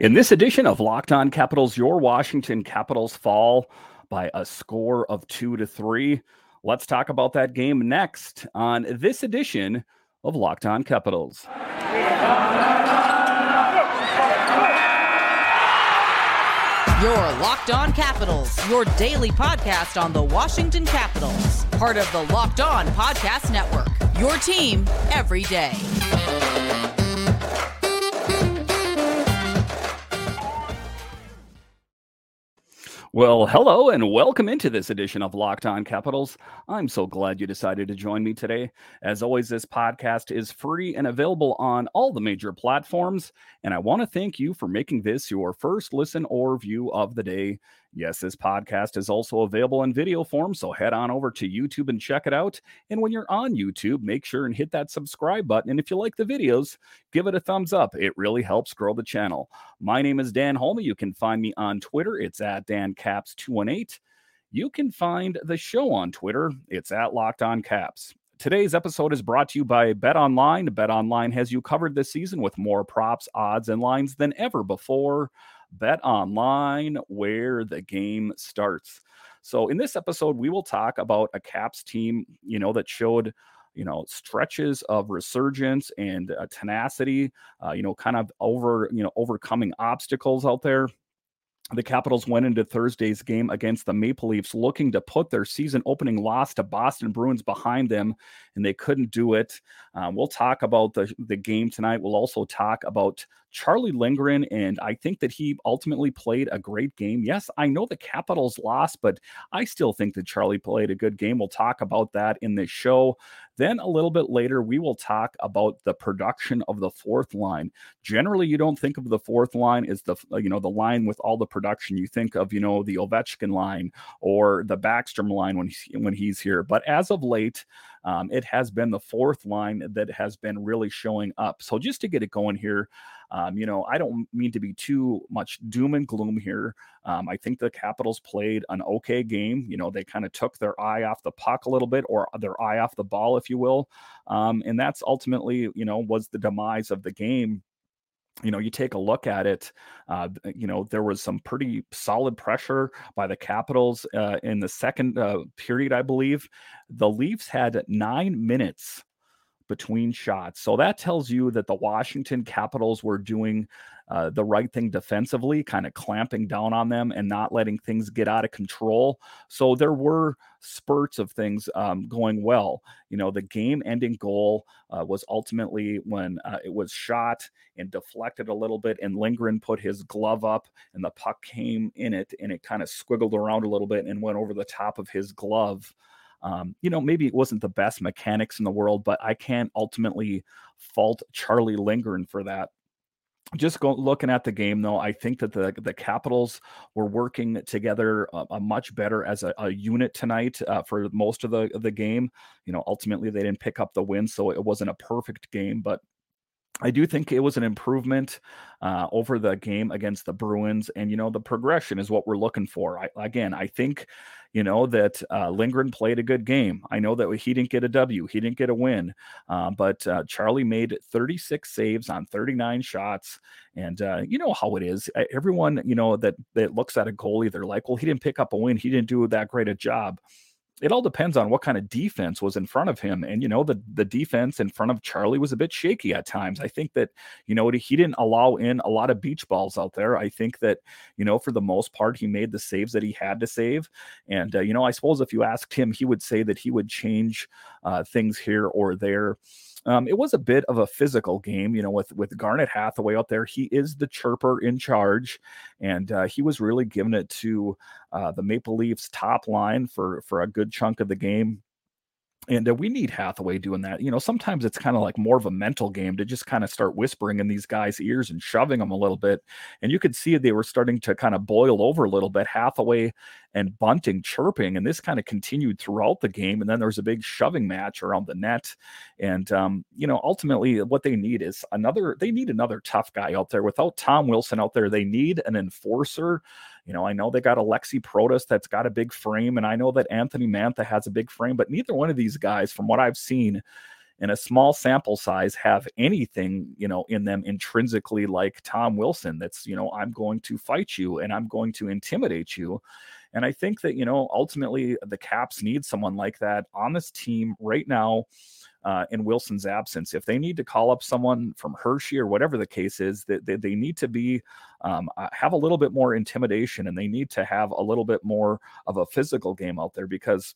In this edition of Locked On Capitals, your Washington Capitals fall by a score of two to three. Let's talk about that game next on this edition of Locked On Capitals. Your Locked On Capitals, your daily podcast on the Washington Capitals, part of the Locked On Podcast Network. Your team every day. Well, hello and welcome into this edition of Locked On Capitals. I'm so glad you decided to join me today. As always, this podcast is free and available on all the major platforms. And I want to thank you for making this your first listen or view of the day. Yes, this podcast is also available in video form, so head on over to YouTube and check it out. And when you're on YouTube, make sure and hit that subscribe button. And if you like the videos, give it a thumbs up. It really helps grow the channel. My name is Dan Holme. You can find me on Twitter. It's at DanCaps218. You can find the show on Twitter. It's at Locked On Caps. Today's episode is brought to you by Bet Online. Bet Online has you covered this season with more props, odds, and lines than ever before. Bet Online, where the game starts. So, in this episode, we will talk about a Caps team, you know, that showed you know stretches of resurgence and uh, tenacity uh, you know kind of over you know overcoming obstacles out there the Capitals went into Thursday's game against the Maple Leafs looking to put their season opening loss to Boston Bruins behind them, and they couldn't do it. Um, we'll talk about the, the game tonight. We'll also talk about Charlie Lindgren, and I think that he ultimately played a great game. Yes, I know the Capitals lost, but I still think that Charlie played a good game. We'll talk about that in this show. Then a little bit later, we will talk about the production of the fourth line. Generally, you don't think of the fourth line as the you know the line with all the production. You think of you know the Ovechkin line or the Backstrom line when he, when he's here. But as of late, um, it has been the fourth line that has been really showing up. So just to get it going here, um, you know, I don't mean to be too much doom and gloom here. Um, I think the Capitals played an okay game. You know, they kind of took their eye off the puck a little bit, or their eye off the ball, if you will. Um, and that's ultimately, you know, was the demise of the game you know, you take a look at it, uh, you know, there was some pretty solid pressure by the Capitals uh, in the second uh, period, I believe. The Leafs had nine minutes between shots. So that tells you that the Washington Capitals were doing uh, the right thing defensively, kind of clamping down on them and not letting things get out of control. So there were spurts of things um, going well. You know, the game ending goal uh, was ultimately when uh, it was shot and deflected a little bit, and Lindgren put his glove up, and the puck came in it, and it kind of squiggled around a little bit and went over the top of his glove. Um, you know, maybe it wasn't the best mechanics in the world, but I can't ultimately fault Charlie Lindgren for that just go, looking at the game though i think that the the capitals were working together a, much better as a, a unit tonight uh, for most of the the game you know ultimately they didn't pick up the win so it wasn't a perfect game but I do think it was an improvement uh, over the game against the Bruins, and you know the progression is what we're looking for. I, again, I think you know that uh, Lindgren played a good game. I know that he didn't get a W, he didn't get a win, uh, but uh, Charlie made 36 saves on 39 shots, and uh, you know how it is. Everyone you know that that looks at a goalie, they're like, well, he didn't pick up a win, he didn't do that great a job it all depends on what kind of defense was in front of him. And, you know, the, the defense in front of Charlie was a bit shaky at times. I think that, you know, he didn't allow in a lot of beach balls out there. I think that, you know, for the most part, he made the saves that he had to save. And, uh, you know, I suppose if you asked him, he would say that he would change uh, things here or there. Um, it was a bit of a physical game, you know, with with Garnet Hathaway out there. He is the chirper in charge, and uh, he was really giving it to uh, the Maple Leafs top line for for a good chunk of the game and uh, we need Hathaway doing that. You know, sometimes it's kind of like more of a mental game to just kind of start whispering in these guys' ears and shoving them a little bit. And you could see they were starting to kind of boil over a little bit. Hathaway and Bunting chirping, and this kind of continued throughout the game. And then there was a big shoving match around the net. And um, you know, ultimately, what they need is another. They need another tough guy out there. Without Tom Wilson out there, they need an enforcer you know, I know they got Alexi Protas that's got a big frame, and I know that Anthony Mantha has a big frame, but neither one of these guys, from what I've seen, in a small sample size have anything, you know, in them intrinsically like Tom Wilson that's, you know, I'm going to fight you and I'm going to intimidate you. And I think that, you know, ultimately the Caps need someone like that on this team right now. Uh, in Wilson's absence. If they need to call up someone from Hershey or whatever the case is, that they, they, need to be um, uh, have a little bit more intimidation and they need to have a little bit more of a physical game out there because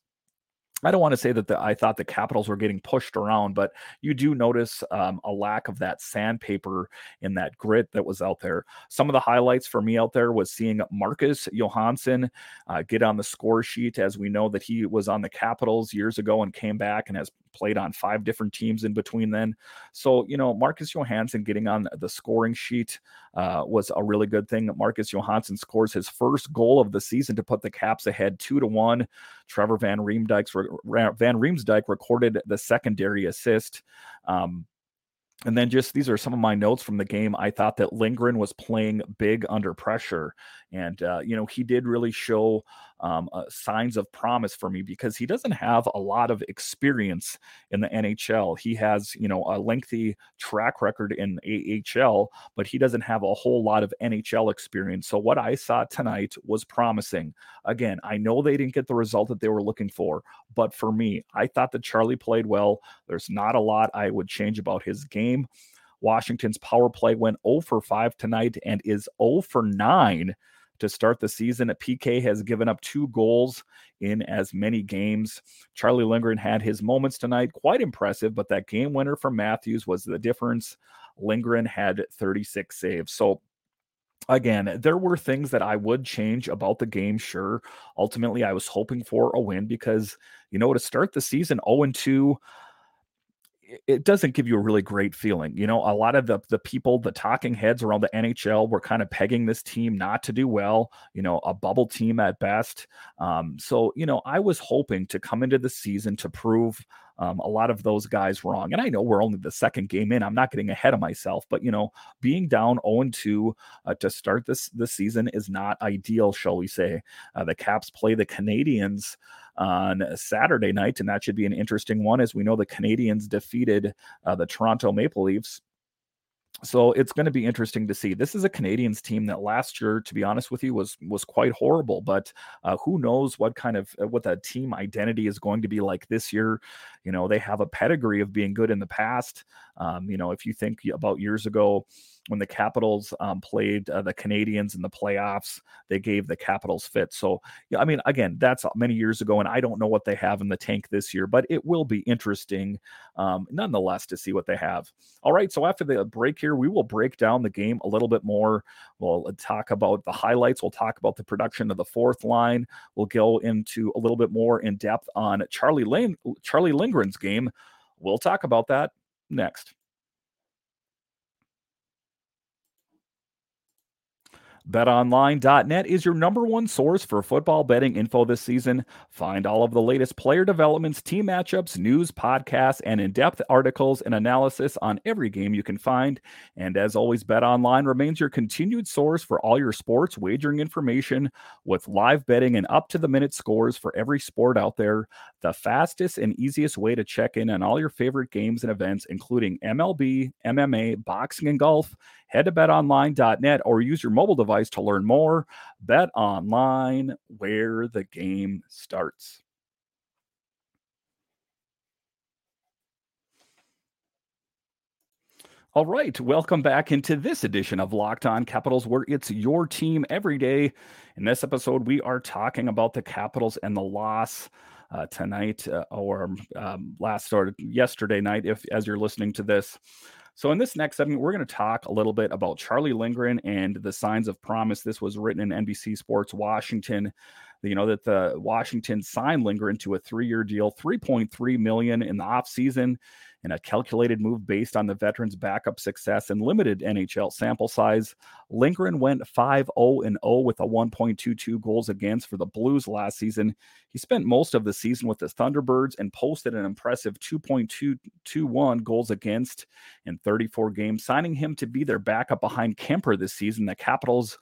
I don't want to say that the, I thought the Capitals were getting pushed around, but you do notice um, a lack of that sandpaper in that grit that was out there. Some of the highlights for me out there was seeing Marcus Johansson uh, get on the score sheet, as we know that he was on the Capitals years ago and came back and has played on five different teams in between then. So, you know, Marcus Johansson getting on the scoring sheet uh, was a really good thing. Marcus Johansson scores his first goal of the season to put the Caps ahead two to one. Trevor Van Riemsdyk's Van Riemsdyk recorded the secondary assist. Um, and then just these are some of my notes from the game. I thought that Lindgren was playing big under pressure. And, uh, you know, he did really show um, uh, signs of promise for me because he doesn't have a lot of experience in the NHL. He has, you know, a lengthy track record in AHL, but he doesn't have a whole lot of NHL experience. So what I saw tonight was promising. Again, I know they didn't get the result that they were looking for, but for me, I thought that Charlie played well. There's not a lot I would change about his game. Washington's power play went 0 for 5 tonight and is 0 for 9 to start the season. PK has given up two goals in as many games. Charlie Lindgren had his moments tonight, quite impressive, but that game winner from Matthews was the difference. Lindgren had 36 saves. So again, there were things that I would change about the game. Sure. Ultimately, I was hoping for a win because, you know, to start the season 0 2, it doesn't give you a really great feeling. You know, a lot of the the people, the talking heads around the NHL were kind of pegging this team not to do well, you know, a bubble team at best. Um, so, you know, I was hoping to come into the season to prove um, a lot of those guys wrong. And I know we're only the second game in. I'm not getting ahead of myself, but you know, being down 0 2 uh, to start this this season is not ideal, shall we say? Uh, the Caps play the Canadiens on Saturday night, and that should be an interesting one. As we know, the Canadiens defeated uh, the Toronto Maple Leafs so it's going to be interesting to see. This is a Canadiens team that last year, to be honest with you, was was quite horrible. But uh, who knows what kind of uh, what that team identity is going to be like this year? You know, they have a pedigree of being good in the past. Um, you know, if you think about years ago, when the Capitals um, played uh, the Canadiens in the playoffs, they gave the Capitals fit. So, yeah, I mean, again, that's many years ago, and I don't know what they have in the tank this year, but it will be interesting um, nonetheless to see what they have. All right, so after the break here, we will break down the game a little bit more. We'll uh, talk about the highlights. We'll talk about the production of the fourth line. We'll go into a little bit more in depth on Charlie Lane, Charlie Lindgren's game. We'll talk about that next. BetOnline.net is your number one source for football betting info this season. Find all of the latest player developments, team matchups, news, podcasts, and in depth articles and analysis on every game you can find. And as always, BetOnline remains your continued source for all your sports wagering information with live betting and up to the minute scores for every sport out there. The fastest and easiest way to check in on all your favorite games and events, including MLB, MMA, boxing, and golf. Head to betonline.net or use your mobile device to learn more. Bet online where the game starts. All right, welcome back into this edition of Locked On Capitals, where it's your team every day. In this episode, we are talking about the Capitals and the loss uh, tonight, uh, or um, last or yesterday night, if as you're listening to this. So, in this next segment, we're going to talk a little bit about Charlie Lindgren and the signs of promise. This was written in NBC Sports Washington. You know that the Washington signed Lindgren to a three-year deal, 3.3 million in the offseason in a calculated move based on the veteran's backup success and limited NHL sample size. Lindgren went 5 0 0 with a 1.22 goals against for the Blues last season. He spent most of the season with the Thunderbirds and posted an impressive 2.221 goals against in 34 games, signing him to be their backup behind Kuemper this season. The Capitals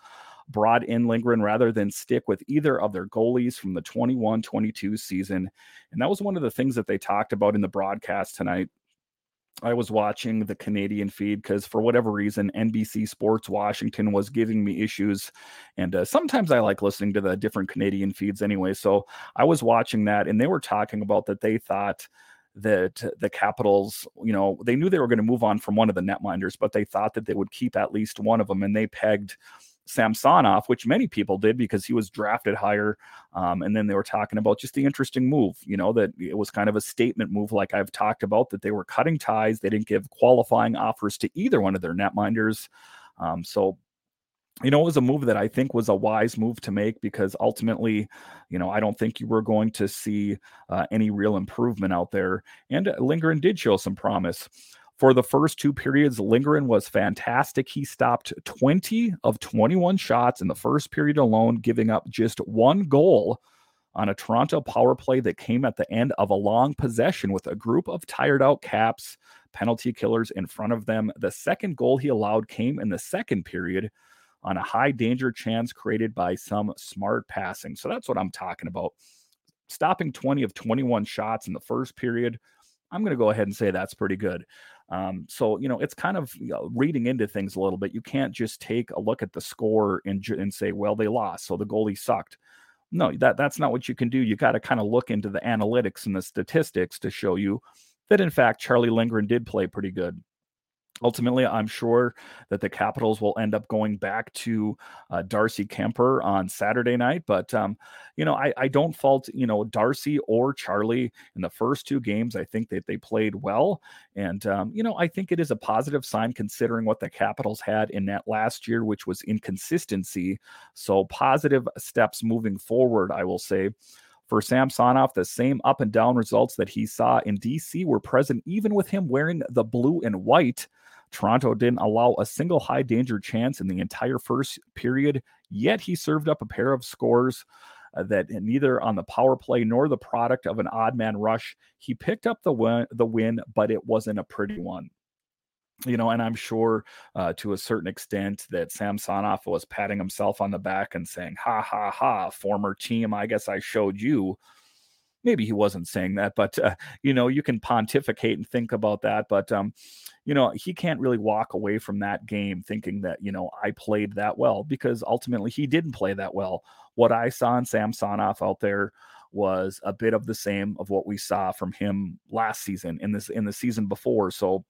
brought in Lindgren rather than stick with either of their goalies from the 21 22 season. And that was one of the things that they talked about in the broadcast tonight I was watching the Canadian feed because, for whatever reason, NBC Sports Washington was giving me issues. And uh, sometimes I like listening to the different Canadian feeds anyway. So I was watching that, and they were talking about that they thought that the Capitals, you know, they knew they were going to move on from one of the netminders, but they thought that they would keep at least one of them. And they pegged Samsonov, which many people did because he was drafted higher. Um, and then they were talking about just the interesting move, you know, that it was kind of a statement move, like I've talked about, that they were cutting ties. They didn't give qualifying offers to either one of their netminders. Um, so, you know, it was a move that I think was a wise move to make because ultimately, you know, I don't think you were going to see uh, any real improvement out there. And Lindgren did show some promise. For the first two periods, Lindgren was fantastic. He stopped 20 of 21 shots in the first period alone, giving up just one goal on a Toronto power play that came at the end of a long possession with a group of tired out caps, penalty killers in front of them. The second goal he allowed came in the second period on a high danger chance created by some smart passing. So that's what I'm talking about. Stopping 20 of 21 shots in the first period, I'm going to go ahead and say that's pretty good. Um, so you know, it's kind of you know, reading into things a little bit. You can't just take a look at the score and and say, well, they lost, so the goalie sucked. No, that that's not what you can do. You got to kind of look into the analytics and the statistics to show you that in fact Charlie Lindgren did play pretty good ultimately, I'm sure that the Capitals will end up going back to uh, Darcy Kuemper on Saturday night. But um, you know, I, I don't fault you know Darcy or Charlie in the first two games. I think that they played well, and um, you know, I think it is a positive sign considering what the Capitals had in that last year, which was inconsistency. So positive steps moving forward, I will say. For Samsonov, the same up and down results that he saw in DC were present even with him wearing the blue and white. Toronto didn't allow a single high danger chance in the entire first period, yet he served up a pair of scores uh, that neither on the power play nor the product of an odd man rush. He picked up the win, the win, but it wasn't a pretty one. You know, and I'm sure uh, to a certain extent that Samsonov was patting himself on the back and saying, "Ha ha ha, former team, I guess I showed you." Maybe he wasn't saying that, but uh, you know, you can pontificate and think about that. But um, you know, he can't really walk away from that game thinking that, you know, I played that well because ultimately he didn't play that well. What I saw in Samsonov out there was a bit of the same of what we saw from him last season in this in the season before. So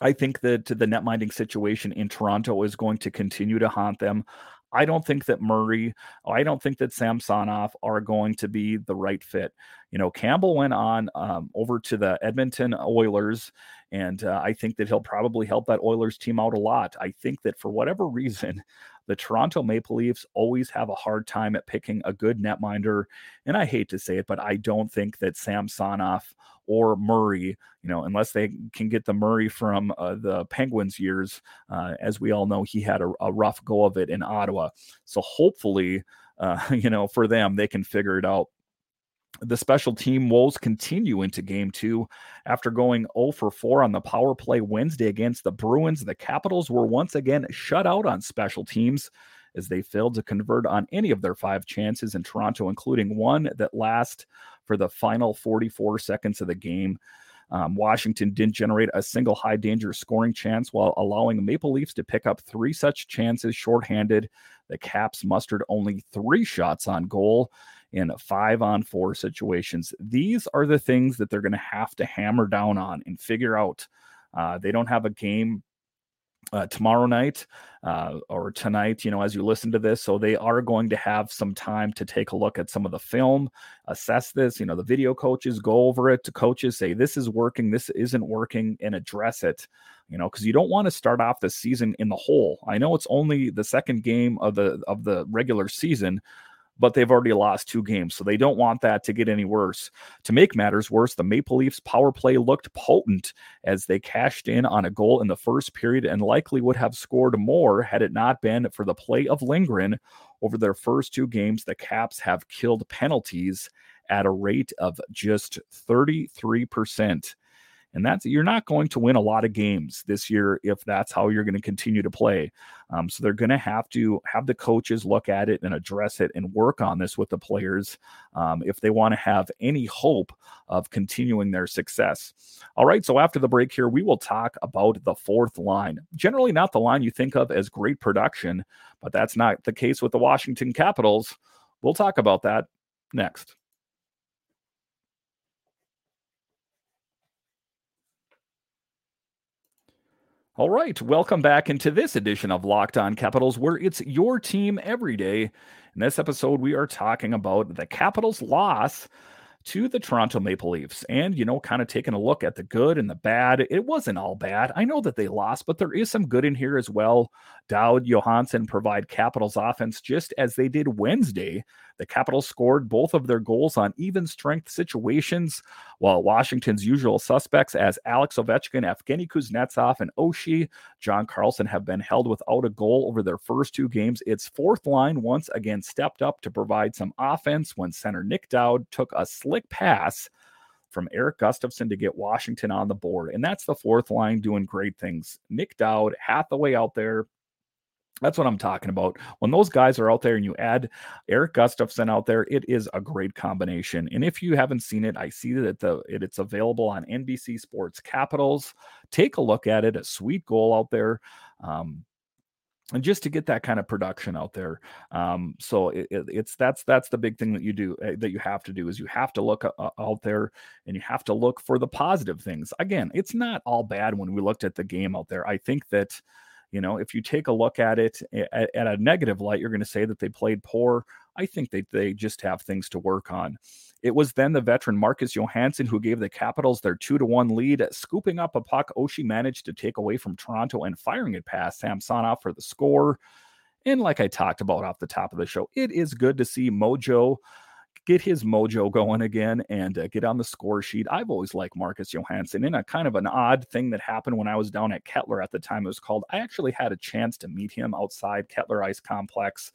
I think that the net minding situation in Toronto is going to continue to haunt them. I don't think that Murray, I don't think that Samsonov are going to be the right fit. You know, Campbell went on um, over to the Edmonton Oilers, and uh, I think that he'll probably help that Oilers team out a lot. I think that for whatever reason, the Toronto Maple Leafs always have a hard time at picking a good netminder. And I hate to say it, but I don't think that Samsonov or Murray, you know, unless they can get the Murray from uh, the Penguins years. Uh, as we all know, he had a, a, rough go of it in Ottawa. So hopefully, uh, you know, for them, they can figure it out. The special team woes continue into game two. After going 0 for 4 on the power play Wednesday against the Bruins, the Capitals were once again shut out on special teams as they failed to convert on any of their five chances in Toronto, including one that last for the final 44 seconds of the game. Um, Washington didn't generate a single high danger scoring chance while allowing Maple Leafs to pick up three such chances shorthanded. The Caps mustered only three shots on goal in five on four situations. These are the things that they're going to have to hammer down on and figure out. Uh, they don't have a game uh, tomorrow night uh, or tonight, you know, as you listen to this. So they are going to have some time to take a look at some of the film, assess this. You know, the video coaches go over it to coaches, say this is working, this isn't working, and address it. You know, because you don't want to start off the season in the hole. I know it's only the second game of the of the regular season, but they've already lost two games, so they don't want that to get any worse. To make matters worse, the Maple Leafs power play looked potent as they cashed in on a goal in the first period and likely would have scored more had it not been for the play of Lindgren. Over their first two games, the Caps have killed penalties at a rate of just 33%. And that's you're not going to win a lot of games this year if that's how you're going to continue to play. Um, so they're going to have to have the coaches look at it and address it and work on this with the players um, if they want to have any hope of continuing their success. All right. So after the break here, we will talk about the fourth line. Generally, not the line you think of as great production, but that's not the case with the Washington Capitals. We'll talk about that next. All right, welcome back into this edition of Locked On Capitals, where it's your team every day. In this episode, we are talking about the Capitals' loss to the Toronto Maple Leafs and, you know, kind of taking a look at the good and the bad. It wasn't all bad. I know that they lost, but there is some good in here as well. Dowd Johansson provide Capitals offense just as they did Wednesday. The Capitals scored both of their goals on even strength situations, while Washington's usual suspects, as Alex Ovechkin, Evgeny Kuznetsov, and Oshie John Carlson, have been held without a goal over their first two games. Its fourth line once again stepped up to provide some offense when center Nick Dowd took a slick pass from Erik Gustafsson to get Washington on the board. And that's the fourth line doing great things. Nick Dowd, Hathaway out there, that's what I'm talking about. When those guys are out there and you add Erik Gustafsson out there, it is a great combination. And if you haven't seen it, I see that the it, it's available on NBC Sports Capitals. Take a look at it. A sweet goal out there. Um, and just to get that kind of production out there um, so it, it, it's that's that's the big thing that you do uh, that you have to do is you have to look uh, out there and you have to look for the positive things again it's not all bad when we looked at the game out there i think that you know, if you take a look at it at, at a negative light, you're going to say that they played poor. I think they, they just have things to work on. It was then the veteran Marcus Johansson who gave the Capitals their two to one lead, scooping up a puck Oshie managed to take away from Toronto and firing it past Samsonov for the score. And like I talked about off the top of the show, it is good to see Mojo get his mojo going again and uh, get on the score sheet. I've always liked Marcus Johansson. In a kind of an odd thing that happened when I was down at Kettler at the time it was called, I actually had a chance to meet him outside Kettler Ice Complex.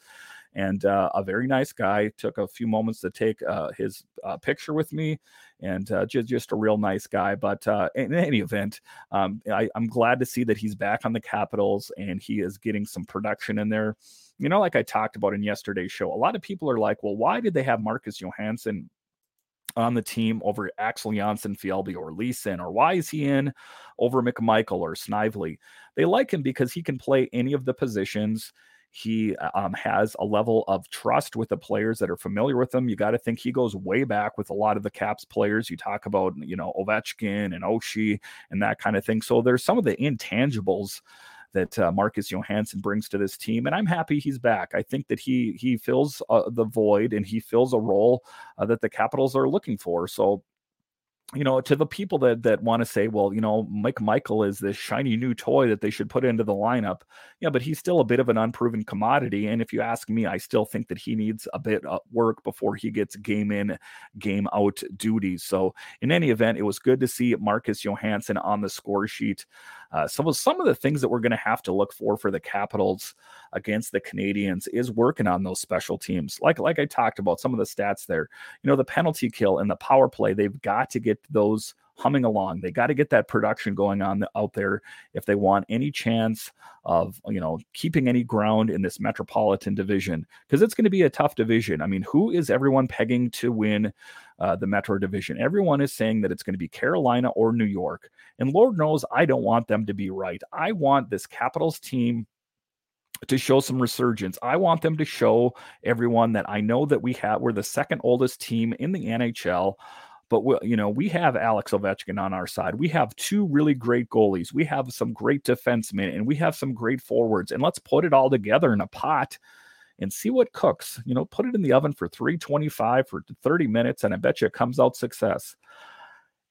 And uh, a very nice guy took a few moments to take uh, his uh, picture with me, and uh, just just a real nice guy. But uh, in any event, um, I, I'm glad to see that he's back on the Capitals and he is getting some production in there you know, like I talked about in yesterday's show, a lot of people are like, well, why did they have Marcus Johansson on the team over Axel Jonsson-Fjällby or Leason, or why is he in over McMichael or Snively? They like him because he can play any of the positions. He um, has a level of trust with the players that are familiar with him. You got to think he goes way back with a lot of the Caps players. You talk about, you know, Ovechkin and Oshie and that kind of thing. So there's some of the intangibles that uh, Marcus Johansson brings to this team, and I'm happy he's back. I think that he he fills uh, the void and he fills a role uh, that the Capitals are looking for. So you know, to the people that that want to say, well, you know, McMichael is this shiny new toy that they should put into the lineup. Yeah, but he's still a bit of an unproven commodity. And if you ask me, I still think that he needs a bit of work before he gets game in, game out duties. So, in any event, it was good to see Marcus Johansson on the score sheet. Uh, some some of the things that we're going to have to look for for the Capitals against the Canadiens is working on those special teams. Like like I talked about some of the stats there. You know, the penalty kill and the power play. They've got to get those humming along. They got to get that production going on out there if they want any chance of, you know, keeping any ground in this metropolitan division because it's going to be a tough division. I mean, who is everyone pegging to win uh, the Metro division? Everyone is saying that it's going to be Carolina or New York. And Lord knows I don't want them to be right. I want this Capitals team to show some resurgence. I want them to show everyone that I know that we have we're the second oldest team in the NHL. But we, you know, we have Alex Ovechkin on our side. We have two really great goalies. We have some great defensemen, and we have some great forwards. And let's put it all together in a pot and see what cooks. You know, put it in the oven for 325 for 30 minutes, and I bet you it comes out success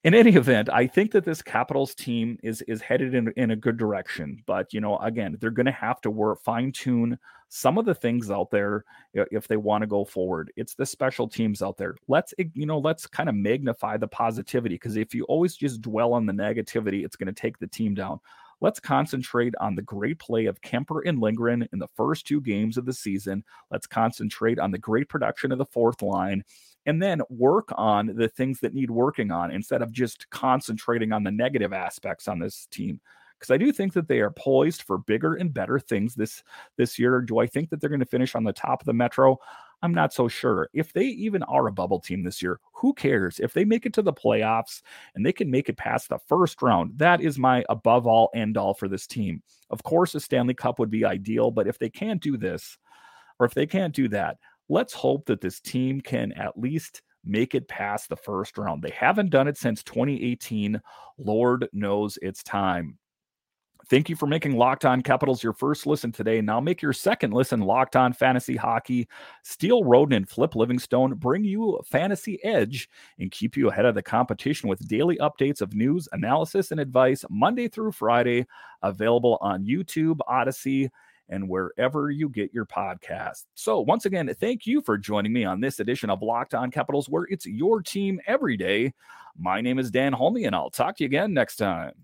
in any event, I think that this Capitals team is is headed in, in a good direction. But you know, again, they're going to have to work fine tune some of the things out there if they want to go forward. It's the special teams out there. Let's you know, let's kind of magnify the positivity because if you always just dwell on the negativity, it's going to take the team down. Let's concentrate on the great play of Kuemper and Lindgren in the first two games of the season. Let's concentrate on the great production of the fourth line and then work on the things that need working on instead of just concentrating on the negative aspects on this team because I do think that they are poised for bigger and better things this this year. Do I think that they're going to finish on the top of the Metro? I'm not so sure. If they even are a bubble team this year, who cares? If they make it to the playoffs and they can make it past the first round, that is my above all end all for this team. Of course, a Stanley Cup would be ideal, but if they can't do this, or if they can't do that, let's hope that this team can at least make it past the first round. They haven't done it since 2018. Lord knows it's time. Thank you for making Locked On Capitals your first listen today. Now make your second listen Locked On Fantasy Hockey. Steele Roden and Flip Livingstone bring you fantasy edge and keep you ahead of the competition with daily updates of news, analysis, and advice Monday through Friday, available on YouTube, Odyssey, and wherever you get your podcast. So, once again, thank you for joining me on this edition of Locked On Capitals, where it's your team every day. My name is Dan Holmey, and I'll talk to you again next time.